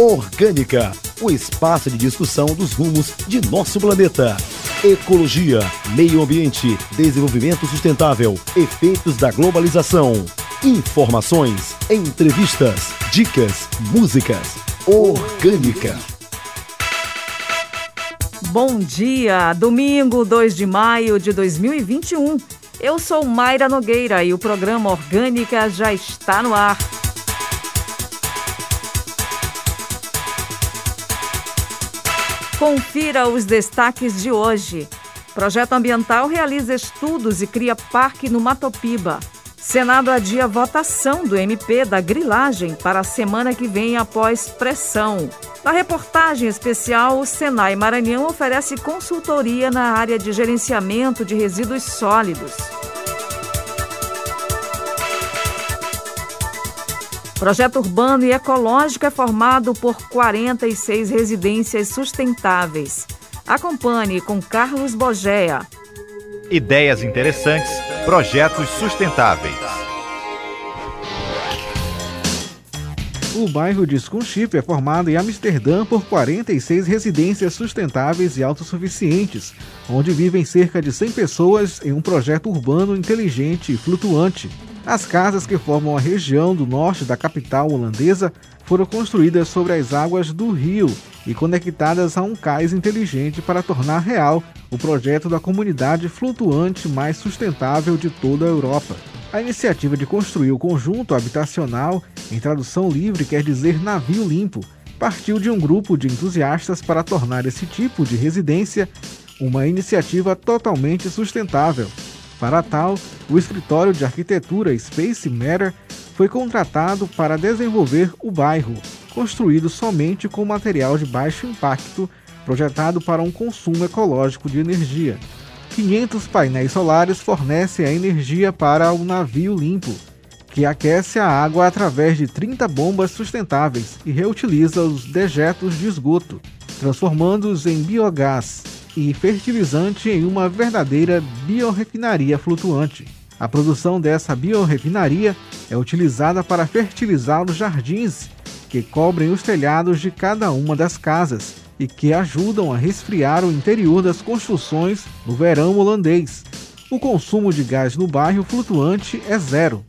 Orgânica, o espaço de discussão dos rumos de nosso planeta. Ecologia, meio ambiente, desenvolvimento sustentável, efeitos da globalização. Informações, entrevistas, dicas, músicas. Orgânica. Bom dia, domingo 2 de maio de 2021. Eu sou Mayra Nogueira e o programa Orgânica já está no ar. Confira os destaques de hoje. Projeto Ambiental realiza estudos e cria parque no Matopiba. Senado adia votação do MP da grilagem para a semana que vem após pressão. Na reportagem especial, o Senai Maranhão oferece consultoria na área de gerenciamento de resíduos sólidos. Projeto urbano e ecológico é formado por 46 residências sustentáveis. Acompanhe com Carlos Bogea. Ideias interessantes, projetos sustentáveis. O bairro de Scunchip é formado em Amsterdã por 46 residências sustentáveis e autossuficientes, onde vivem cerca de 100 pessoas em um projeto urbano inteligente e flutuante. As casas que formam a região do norte da capital holandesa foram construídas sobre as águas do rio e conectadas a um cais inteligente para tornar real o projeto da comunidade flutuante mais sustentável de toda a Europa. A iniciativa de construir o conjunto habitacional, em tradução livre quer dizer navio limpo, partiu de um grupo de entusiastas para tornar esse tipo de residência uma iniciativa totalmente sustentável. Para tal, o escritório de arquitetura Space Matter foi contratado para desenvolver o bairro, construído somente com material de baixo impacto, projetado para um consumo ecológico de energia. 500 painéis solares fornecem a energia para o navio limpo, que aquece a água através de 30 bombas sustentáveis e reutiliza os dejetos de esgoto, transformando-os em biogás e fertilizante em uma verdadeira biorefinaria flutuante. A produção dessa biorefinaria é utilizada para fertilizar os jardins que cobrem os telhados de cada uma das casas e que ajudam a resfriar o interior das construções no verão holandês. O consumo de gás no bairro flutuante é zero.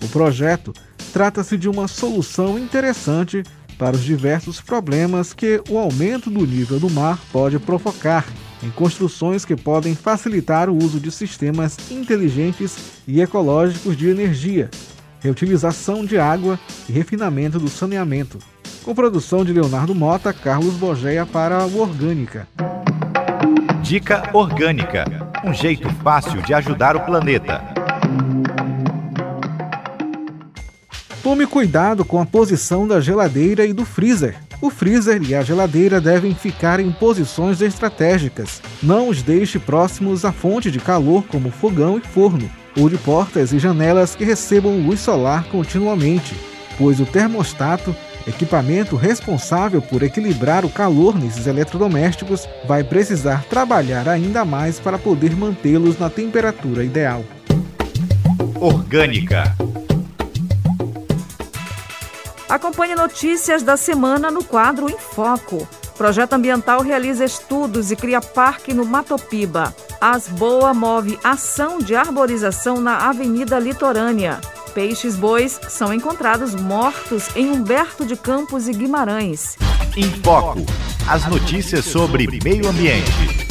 O projeto trata-se de uma solução interessante para os diversos problemas que o aumento do nível do mar pode provocar em construções que podem facilitar o uso de sistemas inteligentes e ecológicos de energia, reutilização de água e refinamento do saneamento. Com produção de Leonardo Mota, Carlos Bogeia para o Orgânica. Dica Orgânica um jeito fácil de ajudar o planeta. Tome cuidado com a posição da geladeira e do freezer. O freezer e a geladeira devem ficar em posições estratégicas. Não os deixe próximos à fonte de calor, como fogão e forno, ou de portas e janelas que recebam luz solar continuamente, pois o termostato, equipamento responsável por equilibrar o calor nesses eletrodomésticos, vai precisar trabalhar ainda mais para poder mantê-los na temperatura ideal. Orgânica Acompanhe notícias da semana no quadro Em Foco. Projeto Ambiental realiza estudos e cria parque no Matopiba. Asboa move ação de arborização na Avenida Litorânea. Peixes bois são encontrados mortos em Humberto de Campos e Guimarães. Em Foco. As notícias sobre meio ambiente.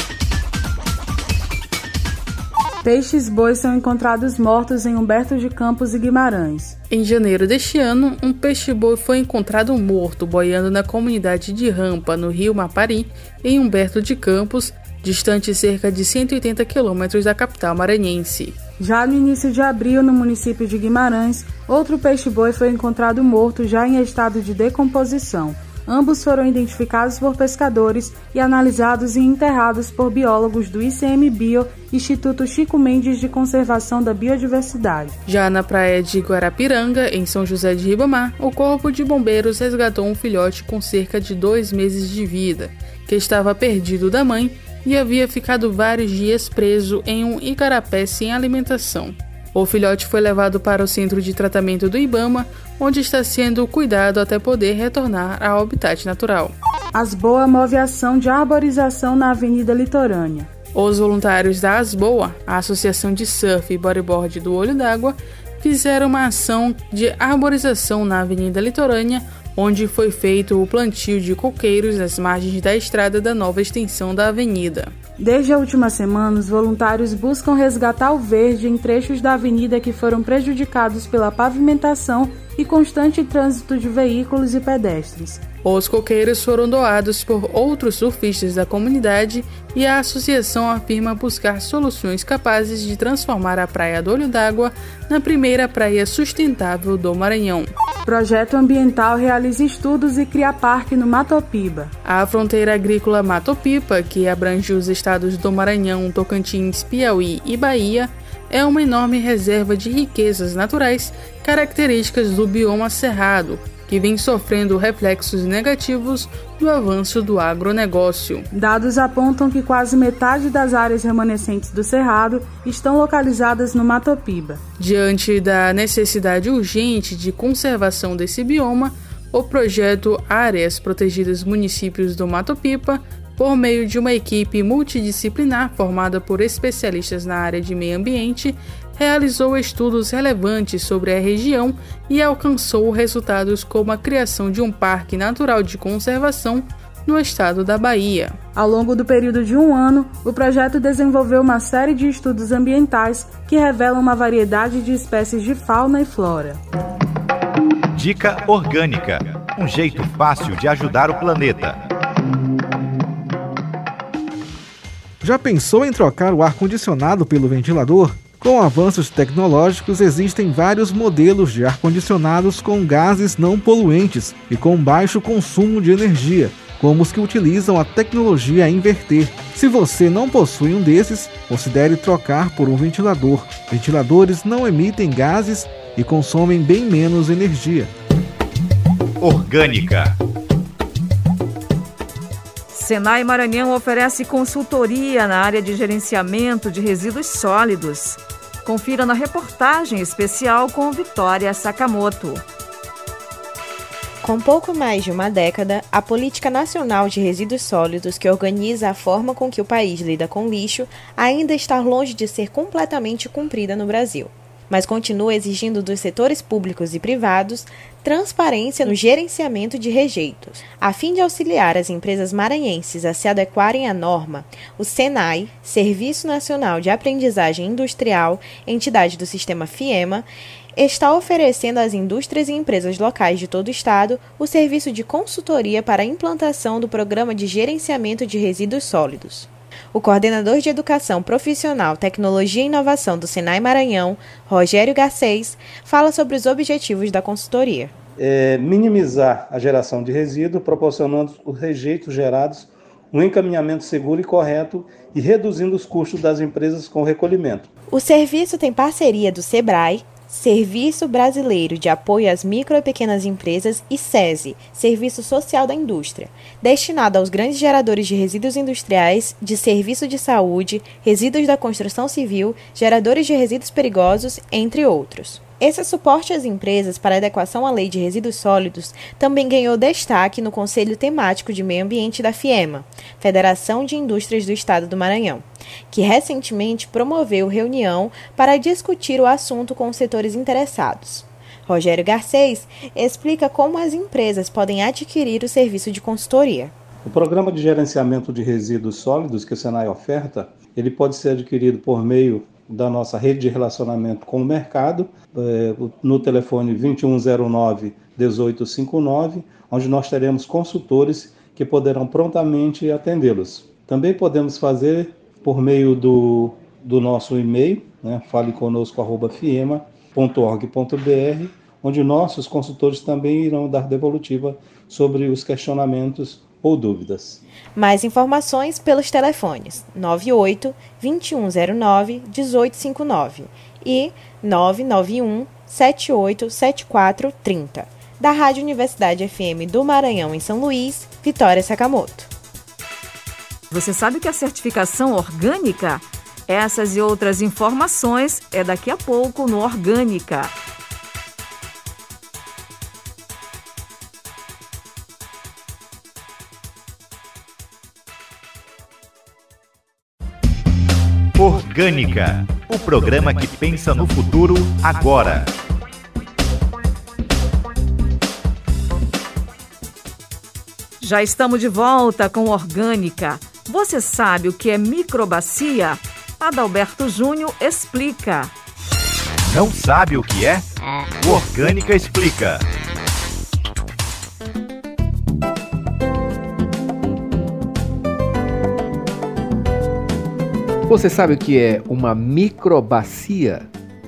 Peixes bois são encontrados mortos em Humberto de Campos e Guimarães. Em janeiro deste ano, um peixe-boi foi encontrado morto boiando na comunidade de Rampa, no rio Mapari, em Humberto de Campos, distante cerca de 180 quilômetros da capital maranhense. Já no início de abril, no município de Guimarães, outro peixe-boi foi encontrado morto já em estado de decomposição. Ambos foram identificados por pescadores e analisados e enterrados por biólogos do ICMBio, Instituto Chico Mendes de Conservação da Biodiversidade. Já na praia de Guarapiranga, em São José de Ribamar, o Corpo de Bombeiros resgatou um filhote com cerca de dois meses de vida, que estava perdido da mãe e havia ficado vários dias preso em um icarapé sem alimentação. O filhote foi levado para o centro de tratamento do Ibama, onde está sendo cuidado até poder retornar ao habitat natural. Asboa move ação de arborização na Avenida Litorânea. Os voluntários da Asboa, a Associação de Surf e Bodyboard do Olho d'Água, fizeram uma ação de arborização na Avenida Litorânea, onde foi feito o plantio de coqueiros nas margens da estrada da nova extensão da avenida. Desde a última semana, os voluntários buscam resgatar o verde em trechos da avenida que foram prejudicados pela pavimentação e constante trânsito de veículos e pedestres. Os coqueiros foram doados por outros surfistas da comunidade e a associação afirma buscar soluções capazes de transformar a Praia do Olho d'Água na primeira praia sustentável do Maranhão. Projeto ambiental realiza estudos e cria parque no Matopiba. A fronteira agrícola Matopiba, que abrange os estados do Maranhão, Tocantins, Piauí e Bahia, é uma enorme reserva de riquezas naturais características do bioma cerrado, que vem sofrendo reflexos negativos do avanço do agronegócio. Dados apontam que quase metade das áreas remanescentes do Cerrado estão localizadas no Matopiba. Diante da necessidade urgente de conservação desse bioma, o projeto Áreas Protegidas Municípios do Matopiba por meio de uma equipe multidisciplinar formada por especialistas na área de meio ambiente, realizou estudos relevantes sobre a região e alcançou resultados como a criação de um parque natural de conservação no estado da Bahia. Ao longo do período de um ano, o projeto desenvolveu uma série de estudos ambientais que revelam uma variedade de espécies de fauna e flora. Dica Orgânica um jeito fácil de ajudar o planeta. Já pensou em trocar o ar-condicionado pelo ventilador? Com avanços tecnológicos, existem vários modelos de ar-condicionados com gases não poluentes e com baixo consumo de energia, como os que utilizam a tecnologia inverter. Se você não possui um desses, considere trocar por um ventilador. Ventiladores não emitem gases e consomem bem menos energia. Orgânica. Senai Maranhão oferece consultoria na área de gerenciamento de resíduos sólidos. Confira na reportagem especial com Vitória Sakamoto. Com pouco mais de uma década, a Política Nacional de Resíduos Sólidos, que organiza a forma com que o país lida com lixo, ainda está longe de ser completamente cumprida no Brasil mas continua exigindo dos setores públicos e privados transparência no gerenciamento de rejeitos. A fim de auxiliar as empresas maranhenses a se adequarem à norma, o SENAI, Serviço Nacional de Aprendizagem Industrial, entidade do sistema FIEMA, está oferecendo às indústrias e empresas locais de todo o estado o serviço de consultoria para a implantação do Programa de Gerenciamento de Resíduos Sólidos. O coordenador de Educação Profissional, Tecnologia e Inovação do Senai Maranhão, Rogério Garcês, fala sobre os objetivos da consultoria. É minimizar a geração de resíduo, proporcionando os rejeitos gerados um encaminhamento seguro e correto e reduzindo os custos das empresas com recolhimento. O serviço tem parceria do SEBRAE, Serviço Brasileiro de Apoio às Micro e Pequenas Empresas e SESI, Serviço Social da Indústria, destinado aos grandes geradores de resíduos industriais, de serviço de saúde, resíduos da construção civil, geradores de resíduos perigosos, entre outros. Esse suporte às empresas para adequação à lei de resíduos sólidos também ganhou destaque no Conselho Temático de Meio Ambiente da FIEMA, Federação de Indústrias do Estado do Maranhão, que recentemente promoveu reunião para discutir o assunto com os setores interessados. Rogério Garcês explica como as empresas podem adquirir o serviço de consultoria. O programa de gerenciamento de resíduos sólidos que o Senai oferta, ele pode ser adquirido por meio da nossa rede de relacionamento com o mercado, eh, no telefone 2109 1859, onde nós teremos consultores que poderão prontamente atendê-los. Também podemos fazer por meio do, do nosso e-mail, né, faleconosco.fiema.org.br, onde nossos consultores também irão dar devolutiva sobre os questionamentos ou dúvidas. Mais informações pelos telefones 98 2109 1859 e 991 787430. Da Rádio Universidade FM do Maranhão em São Luís, Vitória Sakamoto. Você sabe que a certificação orgânica Essas e outras informações é daqui a pouco no Orgânica. Orgânica, o programa que pensa no futuro agora. Já estamos de volta com Orgânica. Você sabe o que é microbacia? Adalberto Júnior explica. Não sabe o que é? O Orgânica explica. Você sabe o que é uma microbacia?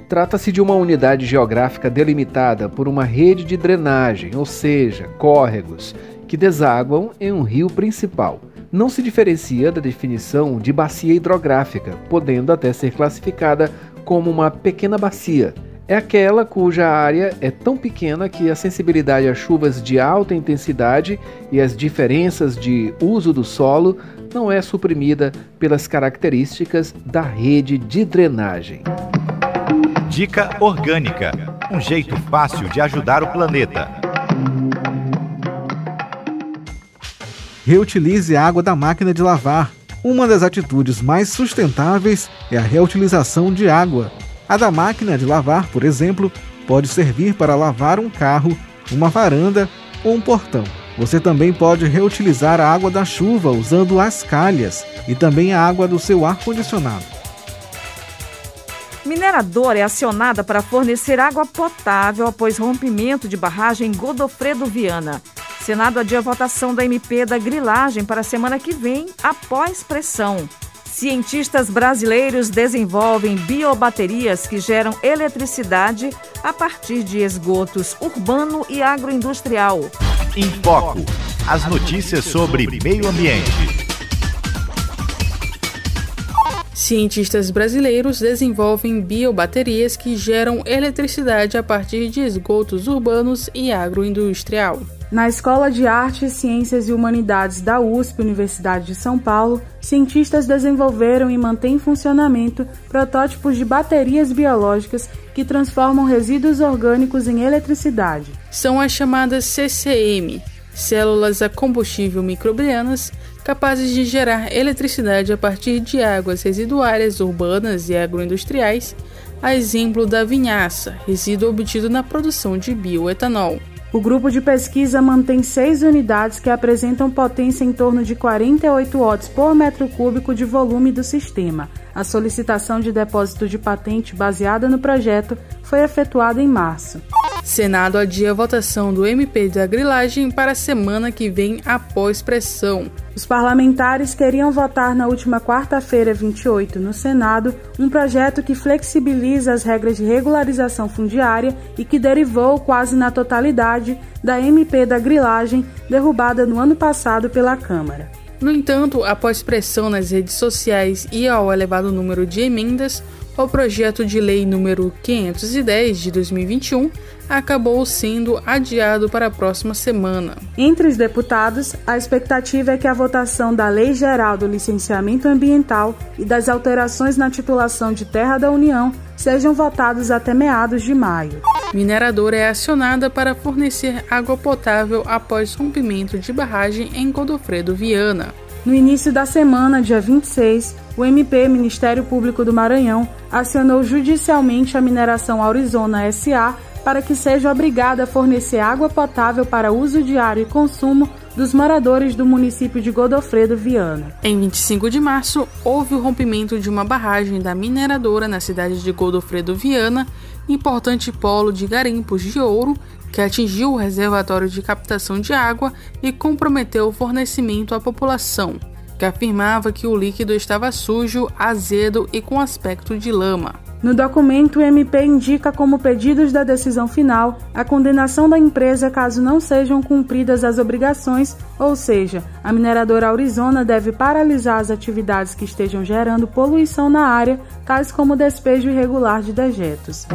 Trata-se de uma unidade geográfica delimitada por uma rede de drenagem, ou seja, córregos, que desaguam em um rio principal. Não se diferencia da definição de bacia hidrográfica, podendo até ser classificada como uma pequena bacia. É aquela cuja área é tão pequena que a sensibilidade a chuvas de alta intensidade e as diferenças de uso do solo não é suprimida pelas características da rede de drenagem. Dica Orgânica um jeito fácil de ajudar o planeta. Reutilize a água da máquina de lavar. Uma das atitudes mais sustentáveis é a reutilização de água. A da máquina de lavar, por exemplo, pode servir para lavar um carro, uma varanda ou um portão. Você também pode reutilizar a água da chuva usando as calhas e também a água do seu ar-condicionado. Mineradora é acionada para fornecer água potável após rompimento de barragem Godofredo Viana. Senado adia a votação da MP da grilagem para a semana que vem, após pressão. Cientistas brasileiros desenvolvem biobaterias que geram eletricidade a partir de esgotos urbano e agroindustrial. Em Foco. As notícias sobre meio ambiente. Cientistas brasileiros desenvolvem biobaterias que geram eletricidade a partir de esgotos urbanos e agroindustrial. Na Escola de Artes, Ciências e Humanidades da USP, Universidade de São Paulo, cientistas desenvolveram e mantêm em funcionamento protótipos de baterias biológicas que transformam resíduos orgânicos em eletricidade. São as chamadas CCM, células a combustível microbianas capazes de gerar eletricidade a partir de águas residuárias urbanas e agroindustriais, a exemplo da vinhaça, resíduo obtido na produção de bioetanol. O grupo de pesquisa mantém seis unidades que apresentam potência em torno de 48 watts por metro cúbico de volume do sistema. A solicitação de depósito de patente baseada no projeto foi efetuada em março. Senado adia a votação do MP da grilagem para a semana que vem após pressão. Os parlamentares queriam votar na última quarta-feira, 28, no Senado, um projeto que flexibiliza as regras de regularização fundiária e que derivou quase na totalidade da MP da grilagem derrubada no ano passado pela Câmara. No entanto, após pressão nas redes sociais e ao elevado número de emendas, o projeto de lei número 510 de 2021 acabou sendo adiado para a próxima semana. Entre os deputados, a expectativa é que a votação da Lei Geral do Licenciamento Ambiental e das alterações na titulação de terra da União sejam votados até meados de maio. Mineradora é acionada para fornecer água potável após rompimento de barragem em Godofredo Viana. No início da semana, dia 26, o MP, Ministério Público do Maranhão, acionou judicialmente a mineração Arizona SA para que seja obrigada a fornecer água potável para uso diário e consumo dos moradores do município de Godofredo Viana. Em 25 de março, houve o rompimento de uma barragem da mineradora na cidade de Godofredo Viana, importante polo de garimpos de ouro que atingiu o reservatório de captação de água e comprometeu o fornecimento à população, que afirmava que o líquido estava sujo, azedo e com aspecto de lama. No documento, o MP indica como pedidos da decisão final a condenação da empresa caso não sejam cumpridas as obrigações, ou seja, a mineradora Arizona deve paralisar as atividades que estejam gerando poluição na área, tais como o despejo irregular de dejetos.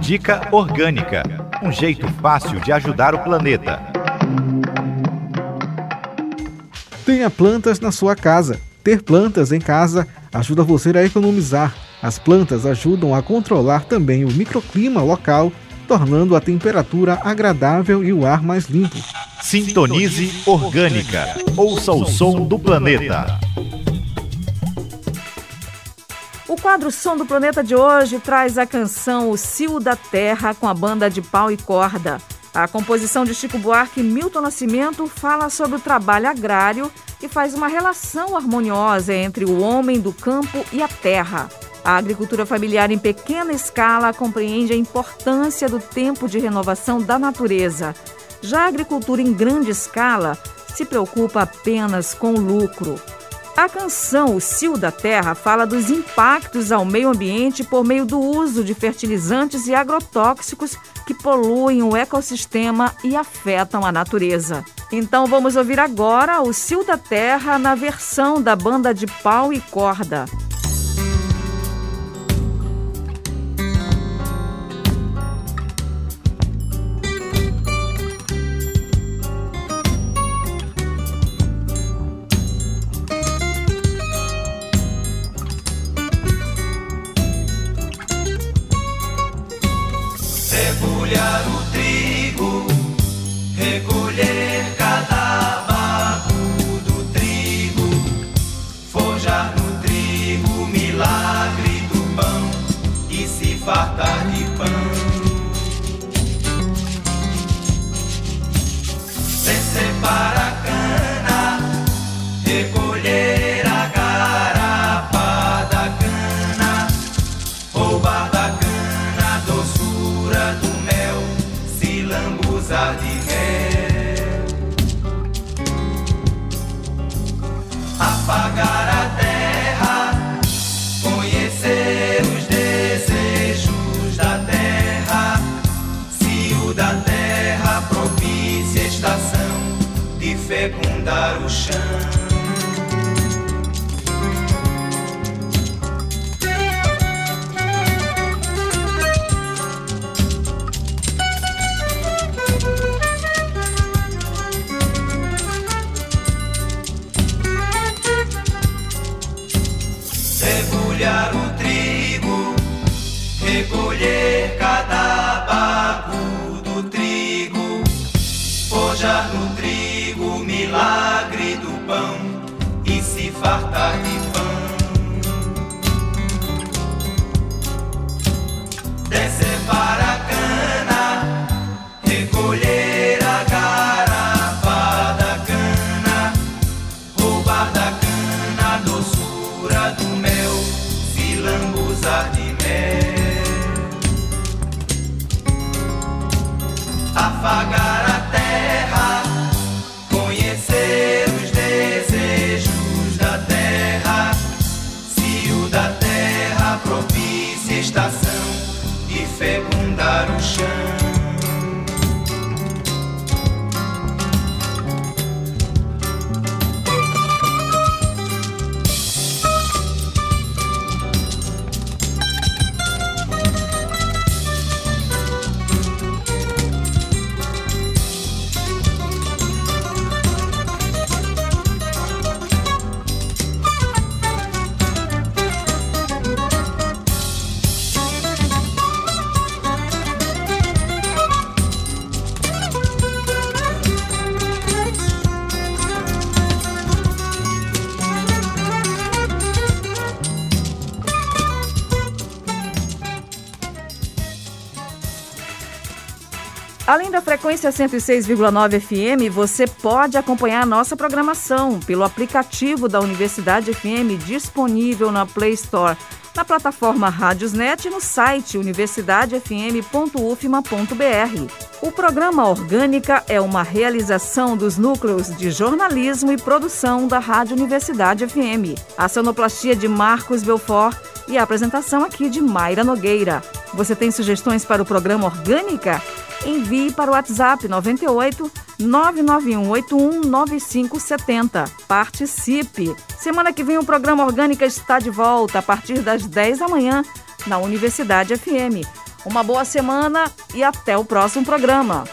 Dica Orgânica um jeito fácil de ajudar o planeta. Tenha plantas na sua casa. Ter plantas em casa ajuda você a economizar. As plantas ajudam a controlar também o microclima local, tornando a temperatura agradável e o ar mais limpo. Sintonize Orgânica. Ouça o som do planeta. O quadro Som do Planeta de hoje traz a canção O Cio da Terra com a banda de pau e corda. A composição de Chico Buarque e Milton Nascimento fala sobre o trabalho agrário e faz uma relação harmoniosa entre o homem do campo e a terra. A agricultura familiar em pequena escala compreende a importância do tempo de renovação da natureza. Já a agricultura em grande escala se preocupa apenas com o lucro. A canção O Cio da Terra fala dos impactos ao meio ambiente por meio do uso de fertilizantes e agrotóxicos que poluem o ecossistema e afetam a natureza. Então vamos ouvir agora O Cio da Terra na versão da banda de pau e corda. Mergulhar o ocean. Além da frequência 106,9 FM, você pode acompanhar nossa programação pelo aplicativo da Universidade FM disponível na Play Store, na plataforma Rádiosnet e no site universidadefm.ufma.br. O programa Orgânica é uma realização dos núcleos de jornalismo e produção da Rádio Universidade FM. A sonoplastia de Marcos Belfort e a apresentação aqui de Mayra Nogueira. Você tem sugestões para o programa Orgânica? Envie para o WhatsApp 98 99181 9570. Participe! Semana que vem o programa Orgânica está de volta a partir das 10 da manhã na Universidade FM. Uma boa semana e até o próximo programa.